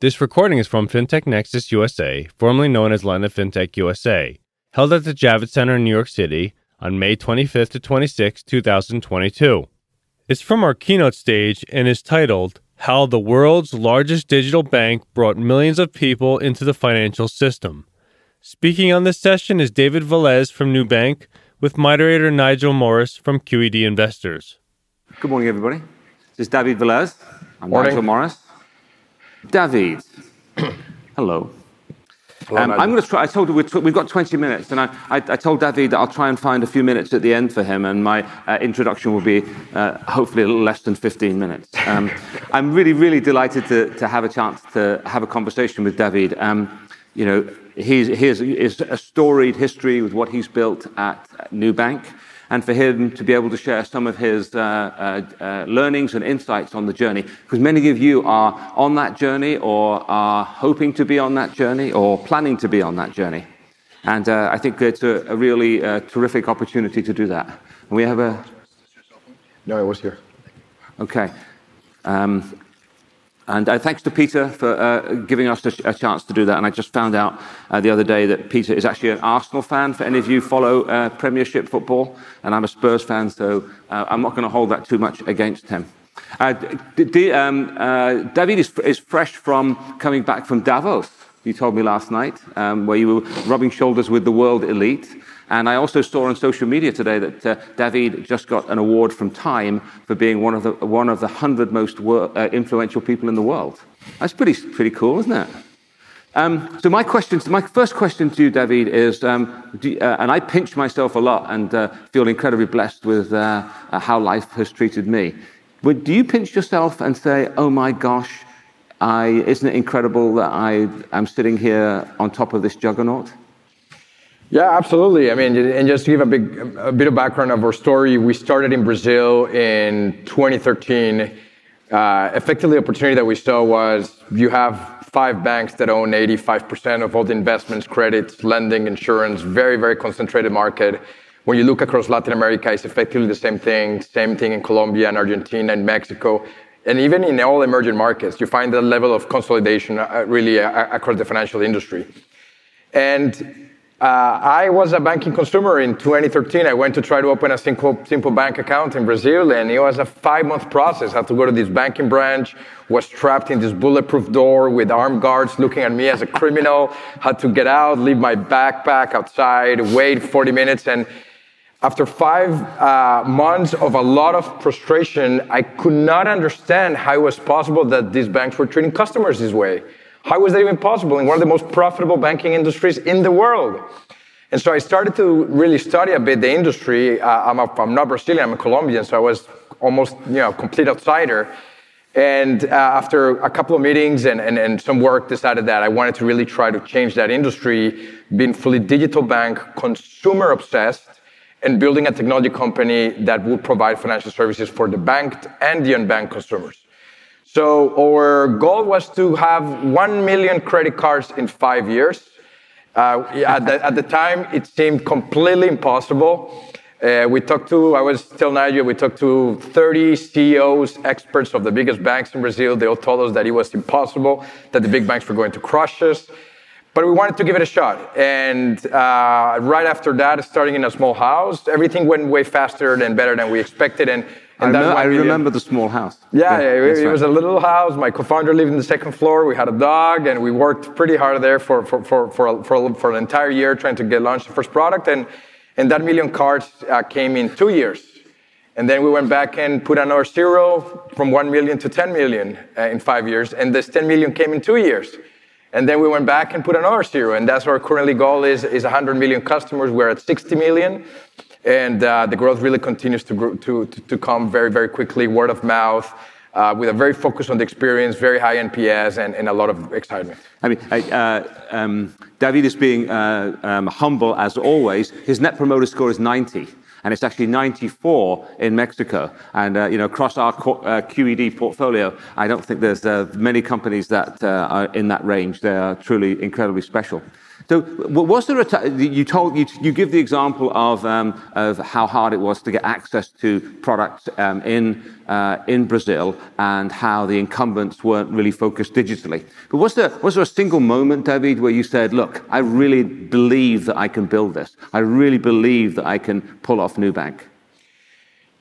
This recording is from FinTech Nexus USA, formerly known as LendIt FinTech USA, held at the Javits Center in New York City on May 25th to 26, 2022. It's from our keynote stage and is titled How the World's Largest Digital Bank Brought Millions of People into the Financial System. Speaking on this session is David Velez from Nubank, with moderator Nigel Morris from QED Investors. Good morning, everybody. This is David Velez. I'm Morning. Nigel Morris. David, hello. Hello, Um, I'm going to try. I told you we're tw- we've got 20 minutes, and I, I, I told David that I'll try and find a few minutes at the end for him, and my uh, introduction will be uh, hopefully a little less than 15 minutes. Um, I'm really, really delighted to, to have a chance to have a conversation with David. Um, you know, he's, he has is a storied history with what he's built at Nubank, and for him to be able to share some of his uh, uh, uh, learnings and insights on the journey, because many of you are on that journey or are hoping to be on that journey or planning to be on that journey. And uh, I think it's a, a really uh, terrific opportunity to do that. And we have a, No, I was here. okay. Um, and uh, thanks to Peter for uh, giving us a, a chance to do that. And I just found out uh, the other day that Peter is actually an Arsenal fan. For any of you follow uh, Premiership football, and I'm a Spurs fan, so uh, I'm not going to hold that too much against him. Uh, d- d- um, David is, is fresh from coming back from Davos. You told me last night, um, where you were rubbing shoulders with the world elite. And I also saw on social media today that uh, David just got an award from Time for being one of the one of the hundred most wor- uh, influential people in the world. That's pretty pretty cool, isn't it? Um, so my question, my first question to you, David, is, um, uh, and I pinch myself a lot and uh, feel incredibly blessed with uh, uh, how life has treated me. But do you pinch yourself and say, "Oh my gosh, I, isn't it incredible that I am sitting here on top of this juggernaut"? Yeah, absolutely. I mean, and just to give a big, a bit of background of our story, we started in Brazil in 2013. Uh, effectively, the opportunity that we saw was you have five banks that own 85% of all the investments, credits, lending, insurance, very, very concentrated market. When you look across Latin America, it's effectively the same thing, same thing in Colombia and Argentina and Mexico. And even in all emerging markets, you find that level of consolidation uh, really uh, across the financial industry. And uh, I was a banking consumer in 2013. I went to try to open a simple, simple bank account in Brazil, and it was a five-month process. I had to go to this banking branch, was trapped in this bulletproof door with armed guards looking at me as a criminal, had to get out, leave my backpack outside, wait 40 minutes, and after five uh, months of a lot of frustration, I could not understand how it was possible that these banks were treating customers this way. How was that even possible in one of the most profitable banking industries in the world? And so I started to really study a bit the industry. Uh, I'm, a, I'm not Brazilian, I'm a Colombian, so I was almost, you know, complete outsider. And uh, after a couple of meetings and, and, and some work, decided that I wanted to really try to change that industry, being fully digital bank, consumer obsessed, and building a technology company that would provide financial services for the banked and the unbanked consumers. So our goal was to have 1 million credit cards in five years. Uh, at, the, at the time, it seemed completely impossible. Uh, we talked to, I was still Nigeria, we talked to 30 CEOs, experts of the biggest banks in Brazil. They all told us that it was impossible, that the big banks were going to crush us. But we wanted to give it a shot. And uh, right after that, starting in a small house, everything went way faster and better than we expected. And, and remember, I remember the small house. yeah, yeah, that's it, right. was a little house. My co-founder lived in the second floor. We had a dog, and we worked pretty hard there for for for for, for, for an entire year trying to get launched the first product. And and that million cards uh, came in two years. And then we went back and put another zero from one million to 10 million uh, in five years. And this 10 million came in two years. And then we went back and put another zero. And that's our currently goal is, is 100 million customers. We're at 60 million. And uh, the growth really continues to, grow, to, to, to come very, very quickly, word of mouth, uh, with a very focus on the experience, very high NPS, and, and a lot of excitement. I mean, I, uh, um, David is being um, humble as always. His net promoter score is 90, and it's actually 94 in Mexico. And uh, you know, across our co- uh, QED portfolio, I don't think there's uh, many companies that are in that range. They are truly incredibly special. So, was there a you told you, you give the example of um, of how hard it was to get access to products um, in uh, in Brazil and how the incumbents weren't really focused digitally. But was there was there a single moment, David, where you said, "Look, I really believe that I can build this. I really believe that I can pull off Nubank."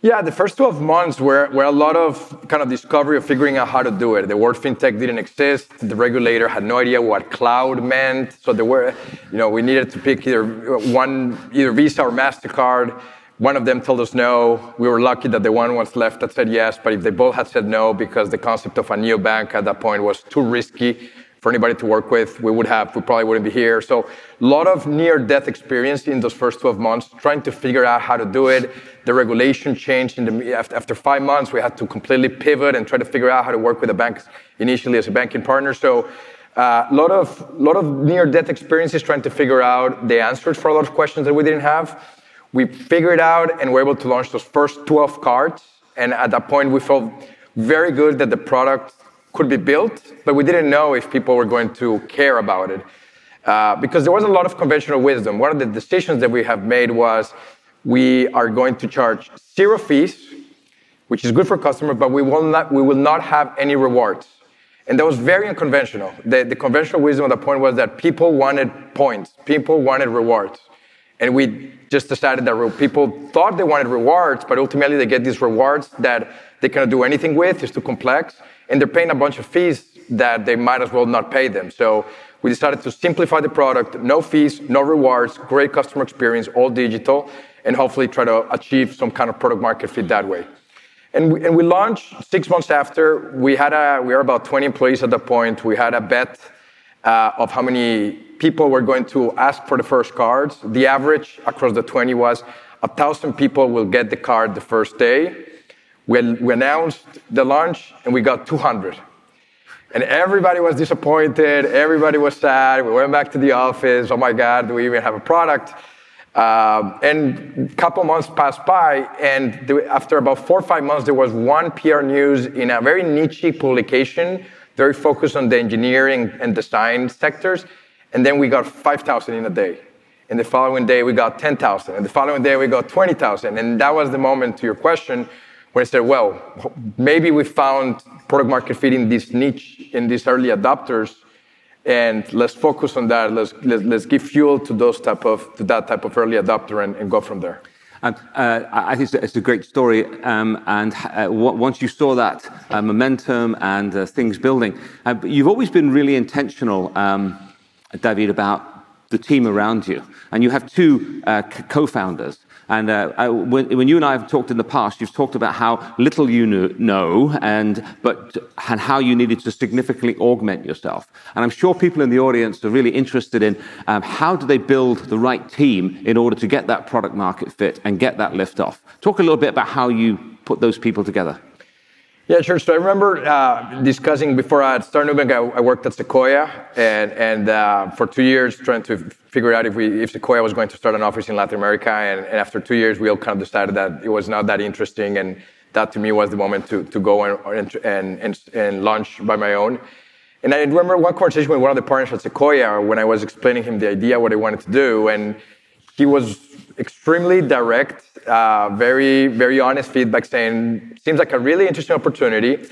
Yeah, the first 12 months were, were a lot of kind of discovery of figuring out how to do it. The word fintech didn't exist. The regulator had no idea what cloud meant. So there were, you know, we needed to pick either one, either Visa or MasterCard. One of them told us no. We were lucky that the one was left that said yes, but if they both had said no, because the concept of a neobank at that point was too risky, for anybody to work with. We would have, we probably wouldn't be here. So a lot of near death experience in those first 12 months, trying to figure out how to do it. The regulation changed in the, after five months, we had to completely pivot and try to figure out how to work with the banks initially as a banking partner. So a uh, lot of, lot of near death experiences trying to figure out the answers for a lot of questions that we didn't have. We figured out and were able to launch those first 12 cards. And at that point, we felt very good that the product could be built, but we didn't know if people were going to care about it. Uh, because there was a lot of conventional wisdom. One of the decisions that we have made was we are going to charge zero fees, which is good for customers, but we will not, we will not have any rewards. And that was very unconventional. The, the conventional wisdom at the point was that people wanted points, people wanted rewards. And we just decided that people thought they wanted rewards, but ultimately they get these rewards that they cannot do anything with, it's too complex and they're paying a bunch of fees that they might as well not pay them. So we decided to simplify the product, no fees, no rewards, great customer experience, all digital, and hopefully try to achieve some kind of product market fit that way. And we, and we launched six months after. We had a, we were about 20 employees at that point. We had a bet uh, of how many people were going to ask for the first cards. The average across the 20 was a thousand people will get the card the first day. We, we announced the launch and we got 200. And everybody was disappointed. Everybody was sad. We went back to the office. Oh my God, do we even have a product? Um, and a couple months passed by, and after about four or five months, there was one PR news in a very niche publication, very focused on the engineering and design sectors. And then we got 5,000 in a day. And the following day, we got 10,000. And the following day, we got 20,000. And that was the moment, to your question, when I said, well, maybe we found product market fit in this niche, in these early adopters, and let's focus on that. Let's, let's, let's give fuel to those type of, to that type of early adopter and, and go from there. Uh, I think it's a great story. Um, and uh, once you saw that uh, momentum and uh, things building, uh, you've always been really intentional, um, David, about the team around you. And you have two uh, co founders. And uh, I, when, when, you and I have talked in the past, you've talked about how little you know, and but and how you needed to significantly augment yourself. And I'm sure people in the audience are really interested in um, how do they build the right team in order to get that product market fit and get that lift off. Talk a little bit about how you put those people together. Yeah, sure. So I remember uh, discussing before I started Nubank, I, I, worked at Sequoia, and, and uh, for two years trying to figure out if, we, if Sequoia was going to start an office in Latin America. And, and, after two years, we all kind of decided that it was not that interesting, and that to me was the moment to, to go and, and, and, and launch by my own. And I remember one conversation with one of the partners at Sequoia when I was explaining him the idea, what I wanted to do, and he was extremely direct, uh, very, very honest feedback saying, seems like a really interesting opportunity,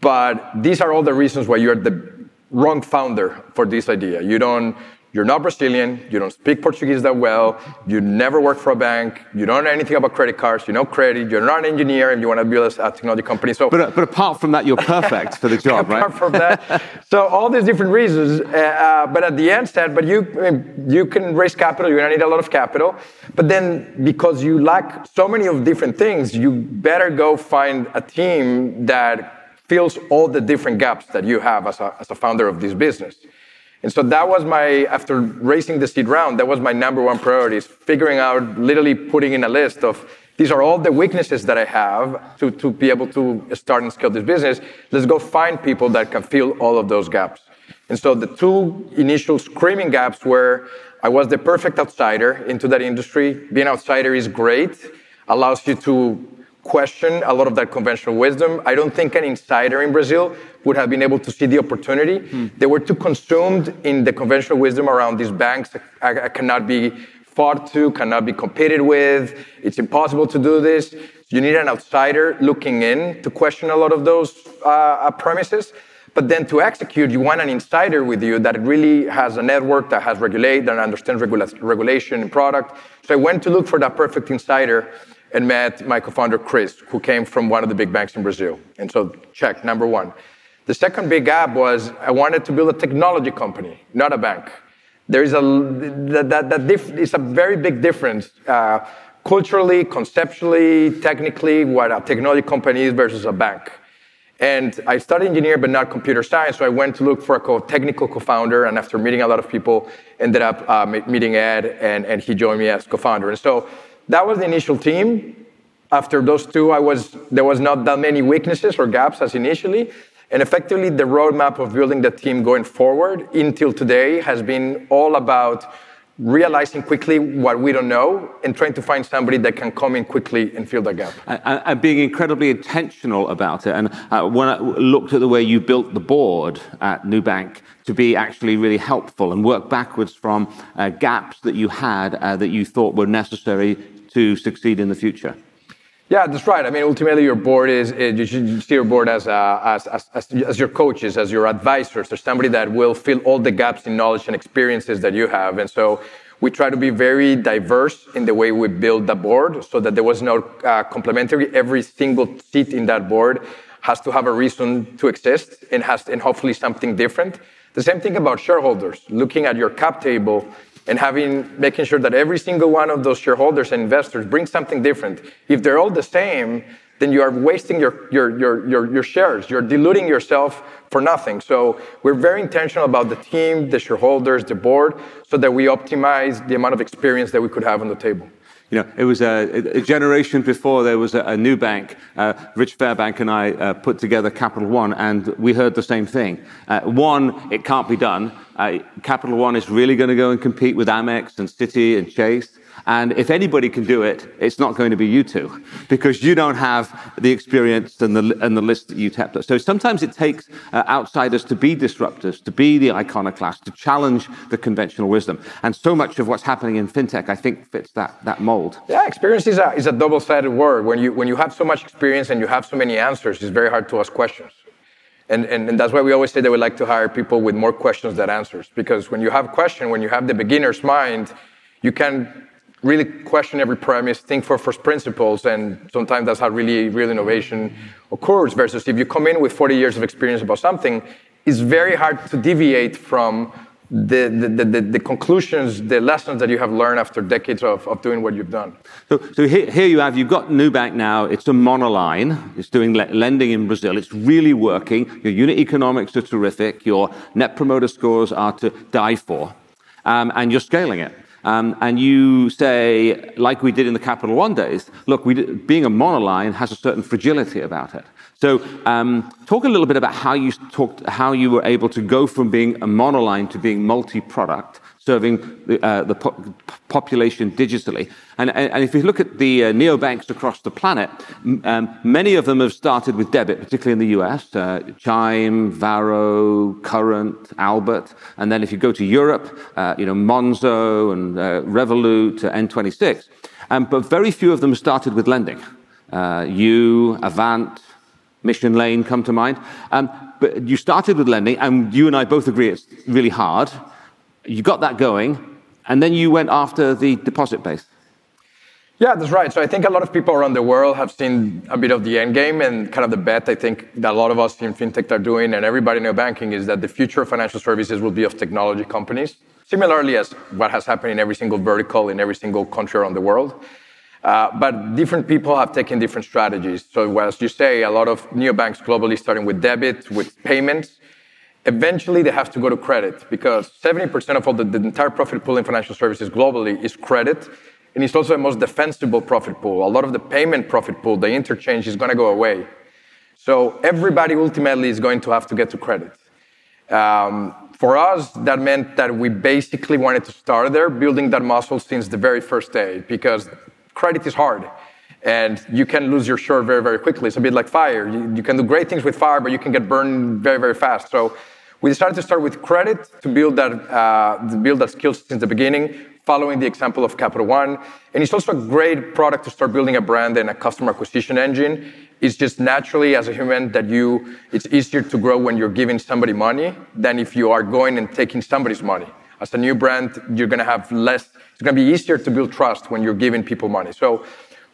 but these are all the reasons why you're the wrong founder for this idea. You don't, you're not Brazilian, you don't speak Portuguese that well, you never worked for a bank, you don't know anything about credit cards, you know credit, you're not an engineer, and you want to build a technology company. So, but, uh, but apart from that, you're perfect for the job, right? Apart from that, so all these different reasons. Uh, uh, but at the end, said, but you I mean, you can raise capital, you're gonna need a lot of capital, but then because you lack so many of different things, you better go find a team that fills all the different gaps that you have as a, as a founder of this business. And so that was my, after raising the seed round, that was my number one priority is figuring out, literally putting in a list of these are all the weaknesses that I have to, to be able to start and scale this business. Let's go find people that can fill all of those gaps. And so the two initial screaming gaps were I was the perfect outsider into that industry. Being outsider is great, allows you to question a lot of that conventional wisdom. I don't think an insider in Brazil would have been able to see the opportunity. Hmm. They were too consumed in the conventional wisdom around these banks I cannot be fought to, cannot be competed with. It's impossible to do this. You need an outsider looking in to question a lot of those uh, premises. But then to execute, you want an insider with you that really has a network that has regulate, that understands regula- regulation and product. So I went to look for that perfect insider and met my co-founder Chris, who came from one of the big banks in Brazil. And so check number one. The second big gap was I wanted to build a technology company, not a bank. There is a that that, that is a very big difference uh, culturally, conceptually, technically, what a technology company is versus a bank. And I studied engineer, but not computer science. So I went to look for a co- technical co-founder. And after meeting a lot of people, ended up uh, meeting Ed, and, and he joined me as co-founder. And so that was the initial team. After those two, I was there was not that many weaknesses or gaps as initially. And effectively, the roadmap of building the team going forward until today has been all about realizing quickly what we don't know and trying to find somebody that can come in quickly and fill that gap. And, and being incredibly intentional about it. And uh, when I looked at the way you built the board at Nubank to be actually really helpful and work backwards from uh, gaps that you had uh, that you thought were necessary to succeed in the future. Yeah, that's right. I mean, ultimately, your board is, you should see your board as, uh, as, as, as, as, your coaches, as your advisors, or somebody that will fill all the gaps in knowledge and experiences that you have. And so we try to be very diverse in the way we build the board so that there was no uh, complementary. Every single seat in that board has to have a reason to exist and has and hopefully something different. The same thing about shareholders. Looking at your cap table and having making sure that every single one of those shareholders and investors brings something different. If they're all the same, then you are wasting your, your, your, your, your shares. You're diluting yourself for nothing. So we're very intentional about the team, the shareholders, the board, so that we optimize the amount of experience that we could have on the table. You know, it was a, a generation before there was a, a bank. Uh, Rich Fairbank and I uh, put together Capital One, and we heard the same thing. Uh, one, it can't be done. Uh, Capital One is really going to go and compete with Amex and Citi and Chase. And if anybody can do it, it's not going to be you two, because you don't have the experience and the, and the list that you tapped. up. So sometimes it takes uh, outsiders to be disruptors, to be the iconoclast, to challenge the conventional wisdom. And so much of what's happening in fintech, I think, fits that, that mold. Yeah, experience is a, is a double sided word. When you, when you have so much experience and you have so many answers, it's very hard to ask questions. And, and, and, that's why we always say that we like to hire people with more questions than answers. Because when you have question, when you have the beginner's mind, you can really question every premise, think for first principles, and sometimes that's how really real innovation occurs. Versus if you come in with 40 years of experience about something, it's very hard to deviate from the, the, the, the, conclusions, the lessons that you have learned after decades of, of doing what you've done. So, so here, here, you have, you've got Nubank now, it's a monoline, it's doing le- lending in Brazil, it's really working, your unit economics are terrific, your net promoter scores are to die for, um, and you're scaling it. Um, and you say, like we did in the Capital One days, look, we, being a monoline has a certain fragility about it. So, um, talk a little bit about how you talked, how you were able to go from being a monoline to being multi-product, serving the, uh, the po- population digitally. And, and, if you look at the uh, neobanks across the planet, um, many of them have started with debit, particularly in the US. Uh, Chime, Varo, Current, Albert. And then if you go to Europe, uh, you know, Monzo and uh, Revolut, N26. Um, but very few of them started with lending. Uh, you, Avant, Mission Lane come to mind. Um, but you started with lending, and you and I both agree it's really hard you got that going, and then you went after the deposit base. Yeah, that's right. So I think a lot of people around the world have seen a bit of the end game and kind of the bet I think that a lot of us in fintech are doing and everybody in banking is that the future of financial services will be of technology companies, similarly as what has happened in every single vertical in every single country around the world. Uh, but different people have taken different strategies. So as you say, a lot of neobanks globally starting with debit, with payments, eventually they have to go to credit because 70% of all the, the, entire profit pool in financial services globally is credit. And it's also the most defensible profit pool. A lot of the payment profit pool, the interchange is going to go away. So everybody ultimately is going to have to get to credit. Um, for us, that meant that we basically wanted to start there, building that muscle since the very first day, because credit is hard. and you can lose your shirt very, very quickly. It's a bit like fire. You, you can do great things with fire, but you can get burned very, very fast. So we decided to start with credit to build that, uh, to build that skill since the beginning, following the example of Capital One. And it's also a great product to start building a brand and a customer acquisition engine. It's just naturally as a human that you, it's easier to grow when you're giving somebody money than if you are going and taking somebody's money. As a new brand, you're going to have less, it's going to be easier to build trust when you're giving people money. So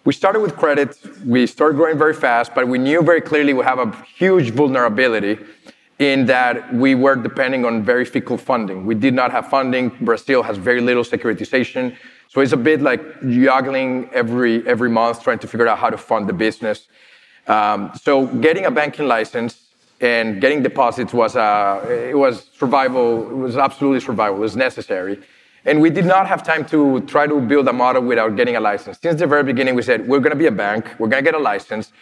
we started with credit. We started growing very fast, but we knew very clearly we have a huge vulnerability in that we were depending on very fickle funding. We did not have funding. Brazil has very little securitization. So it's a bit like juggling every, every month, trying to figure out how to fund the business. Um, so getting a banking license and getting deposits was, uh, it was survival. It was absolutely survival. It was necessary. And we did not have time to try to build a model without getting a license. Since the very beginning, we said, we're going to be a bank, we're going to get a license.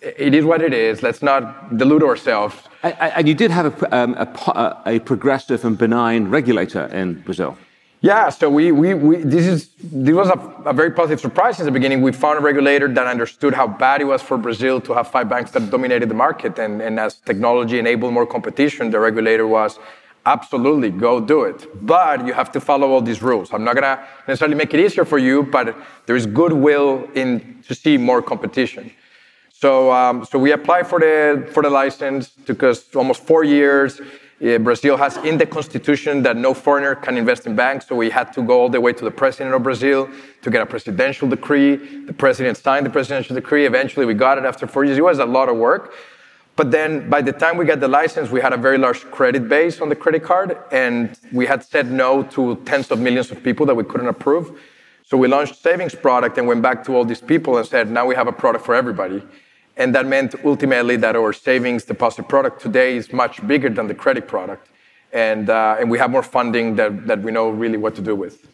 It is what it is. Let's not delude ourselves. And you did have a, um, a, a progressive and benign regulator in Brazil. Yeah, so we, we, we this is this was a, a, very positive surprise in the beginning. We found a regulator that understood how bad it was for Brazil to have five banks that dominated the market, and, and as technology enabled more competition, the regulator was absolutely go do it. But you have to follow all these rules. I'm not gonna necessarily make it easier for you, but there is goodwill in to see more competition. So, um, so we applied for the for the license. Took us almost four years. Uh, Brazil has in the constitution that no foreigner can invest in banks, so we had to go all the way to the president of Brazil to get a presidential decree. The president signed the presidential decree. Eventually, we got it after four years. It was a lot of work. But then by the time we got the license, we had a very large credit base on the credit card, and we had said no to tens of millions of people that we couldn't approve. So we launched savings product and went back to all these people and said, now we have a product for everybody. And that meant ultimately that our savings deposit product today is much bigger than the credit product. And, uh, and we have more funding that, that we know really what to do with.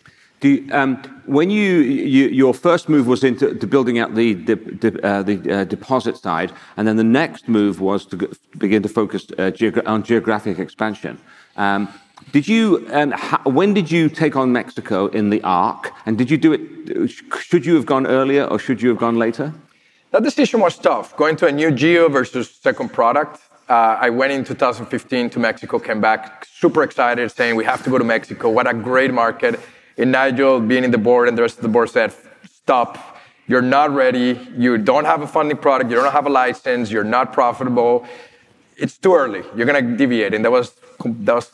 You, um, when you, you, your first move was into building out the the, uh, the uh, deposit side, and then the next move was to begin to focus uh, geogra- on geographic expansion. Um, did you? Um, ha- when did you take on Mexico in the arc? And did you do it? Should you have gone earlier, or should you have gone later? That decision was tough. Going to a new geo versus second product. Uh, I went in 2015 to Mexico, came back super excited, saying we have to go to Mexico. What a great market! And Nigel, being in the board, and the rest of the board said, stop. You're not ready. You don't have a funding product. You don't have a license. You're not profitable. It's too early. You're going to deviate. And that was, that was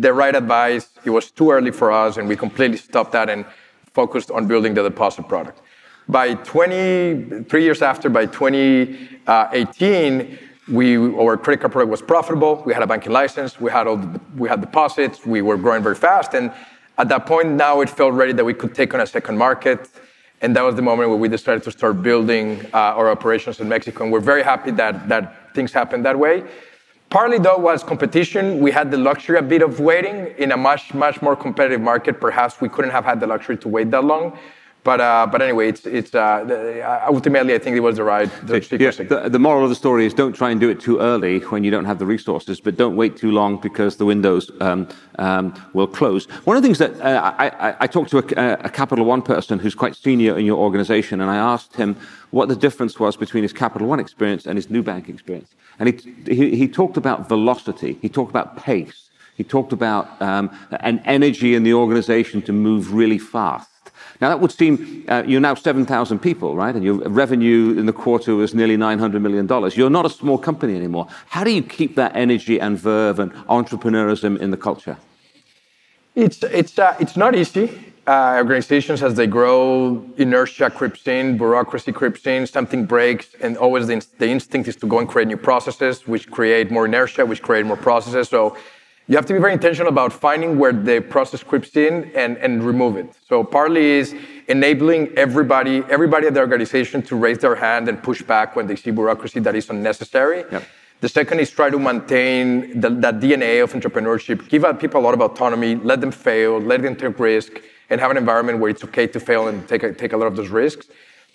the right advice. It was too early for us, and we completely stopped that and focused on building the deposit product. By 20, three years after, by 2018, we, our credit card product was profitable. We had a banking license. We had all the, we had deposits. We were growing very fast. And at that point, now it felt ready that we could take on a second market. And that was the moment where we decided to start building uh, our operations in Mexico. And we're very happy that, that things happened that way. Partly, though, was competition. We had the luxury a bit of waiting in a much, much more competitive market. Perhaps we couldn't have had the luxury to wait that long. But uh, but anyway, it's it's uh, uh, ultimately I think it was the right the, yeah, the, the, moral of the story is don't try and do it too early when you don't have the resources, but don't wait too long because the windows um, um, will close. One of the things that uh, I, I, talked to a, a, Capital One person who's quite senior in your organization, and I asked him what the difference was between his Capital One experience and his Nubank experience, and he he, he talked about velocity, he talked about pace, he talked about um, an energy in the organization to move really fast. Now, that would seem uh, you're now 7,000 people, right? And your revenue in the quarter was nearly $900 million. You're not a small company anymore. How do you keep that energy and verve and entrepreneurism in the culture? It's, it's, uh, it's not easy. Uh, organizations, as they grow, inertia creeps in, bureaucracy creeps in, something breaks, and always the, the instinct is to go and create new processes, which create more inertia, which create more processes. So you have to be very intentional about finding where the process creeps in and, and remove it. So partly is enabling everybody, everybody at the organization to raise their hand and push back when they see bureaucracy that is unnecessary. Yep. The second is try to maintain the, that DNA of entrepreneurship, give people a lot of autonomy, let them fail, let them take risk, and have an environment where it's okay to fail and take a, take a lot of those risks.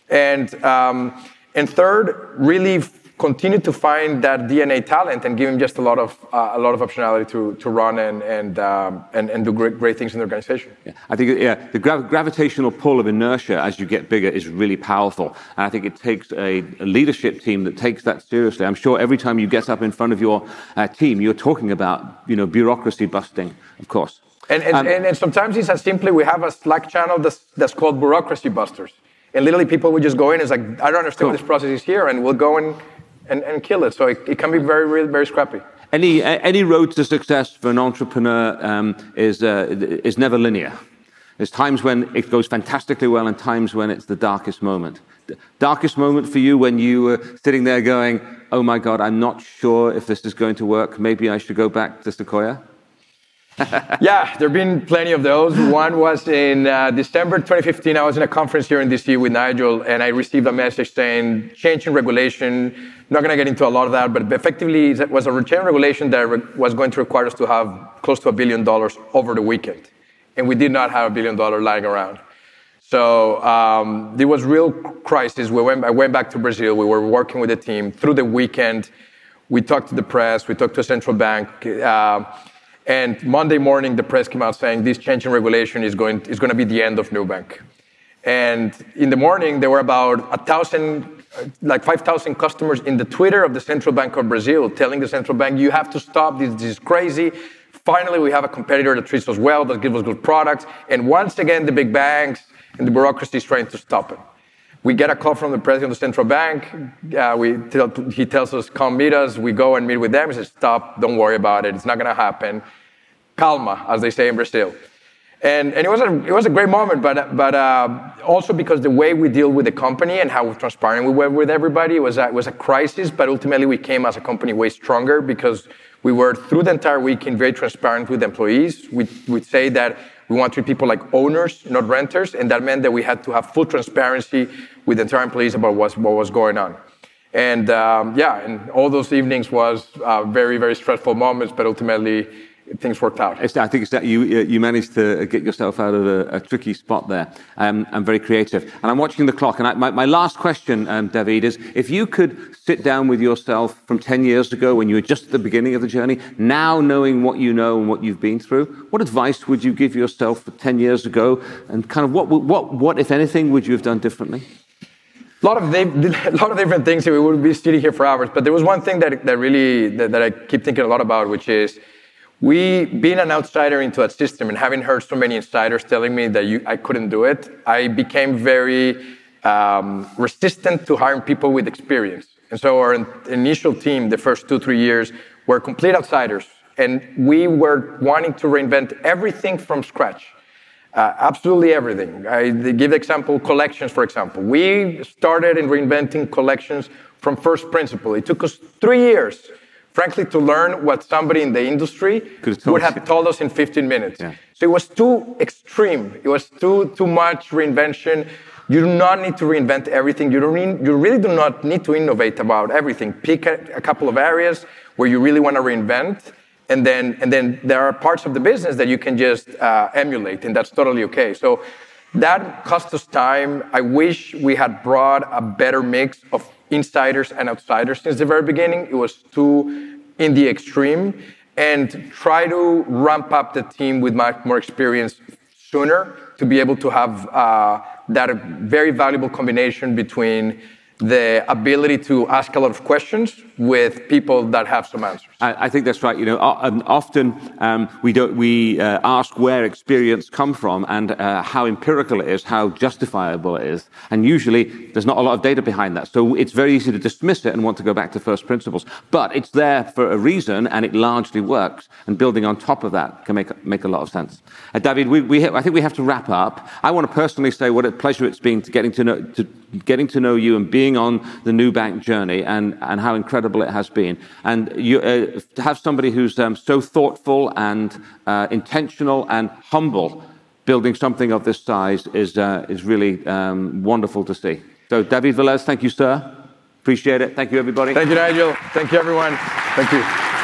And, um, and third, really continue to find that DNA talent and give them just a lot of uh, a lot of optionality to to run and and um, and, and, do great, great things in the organization. Yeah. I think yeah, the gra- gravitational pull of inertia as you get bigger is really powerful, and I think it takes a, a, leadership team that takes that seriously. I'm sure every time you get up in front of your uh, team, you're talking about you know bureaucracy busting, of course. And and, um, and, and sometimes it's as simply we have a Slack channel that's that's called Bureaucracy Busters. And literally, people would just go in and it's like, I don't understand cool. what this process is here, and we'll go and and, and kill it. So it, it can be very, very, very scrappy. Any, any road to success for an entrepreneur um, is, uh, is never linear. There's times when it goes fantastically well and times when it's the darkest moment. The darkest moment for you when you were sitting there going, oh my God, I'm not sure if this is going to work. Maybe I should go back to Sequoia? yeah, there have been plenty of those. One was in uh, December 2015. I was in a conference here in DC with Nigel, and I received a message saying change in regulation. Not going to get into a lot of that, but effectively, it was a change in regulation that was going to require us to have close to a billion dollars over the weekend, and we did not have a billion dollars lying around. So um, there was real crisis. We went, I went back to Brazil. We were working with the team through the weekend. We talked to the press. We talked to a central bank. Uh, and Monday morning, the press came out saying this change in regulation is going, is going to be the end of Nubank. And in the morning, there were about a thousand, like 5,000 customers in the Twitter of the Central Bank of Brazil telling the central bank, you have to stop, this, this is crazy. Finally, we have a competitor that treats us well, that gives us good products. And once again, the big banks and the bureaucracy is trying to stop it. We get a call from the president of the central bank. Uh, we tell, he tells us, come meet us. We go and meet with them. He says, stop, don't worry about it. It's not going to happen. Calma, as they say in Brazil. And, and it, was a, it was a great moment, but, but uh, also because the way we deal with the company and how transparent we were with everybody was a, was a crisis, but ultimately we came as a company way stronger because we were through the entire weekend very transparent with employees. We would say that we want to treat people like owners, not renters, and that meant that we had to have full transparency with the entire employees about what, what was going on. And um, yeah, and all those evenings was uh, very, very stressful moments, but ultimately things worked out. It's, I think it's that you, you managed to get yourself out of a, a tricky spot there um, and very creative. And I'm watching the clock. And I, my, my, last question, um, David, is if you could sit down with yourself from 10 years ago when you were just at the beginning of the journey, now knowing what you know and what you've been through, what advice would you give yourself for 10 years ago? And kind of what, what, what if anything, would you have done differently? A lot of, a lot of different things. We would be sitting here for hours. But there was one thing that, that really that, that I keep thinking a lot about, which is we being an outsider into a system and having heard so many insiders telling me that you, I couldn't do it, I became very um, resistant to hiring people with experience. And so our initial team, the first two, three years, were complete outsiders. And we were wanting to reinvent everything from scratch. Uh, absolutely everything. I give the example collections, for example. We started in reinventing collections from first principle. It took us three years frankly, to learn what somebody in the industry would have told us in 15 minutes. Yeah. So it was too extreme. It was too too much reinvention. You do not need to reinvent everything. You don't. Need, you really do not need to innovate about everything. Pick a, a couple of areas where you really want to reinvent, and then and then there are parts of the business that you can just uh, emulate, and that's totally okay. So. That cost us time. I wish we had brought a better mix of insiders and outsiders since the very beginning. It was too in the extreme. And try to ramp up the team with much more experience sooner to be able to have uh, that very valuable combination between the ability to ask a lot of questions with people that have some answers. I, I think that's right. You know, often um, we don't we uh, ask where experience come from and uh, how empirical it is, how justifiable it is, and usually there's not a lot of data behind that. So it's very easy to dismiss it and want to go back to first principles. But it's there for a reason, and it largely works. And building on top of that can make make a lot of sense. Uh, David, we, we I think we have to wrap up. I want to personally say what a pleasure it's been to getting to know to getting to know you and being on the Nubank journey, and and how incredible incredible it has been. And you, uh, to have somebody who's um, so thoughtful and uh, intentional and humble building something of this size is, uh, is really um, wonderful to see. So, David Velez, thank you, sir. Appreciate it. Thank you, everybody. Thank you, Nigel. Thank you, everyone. Thank you.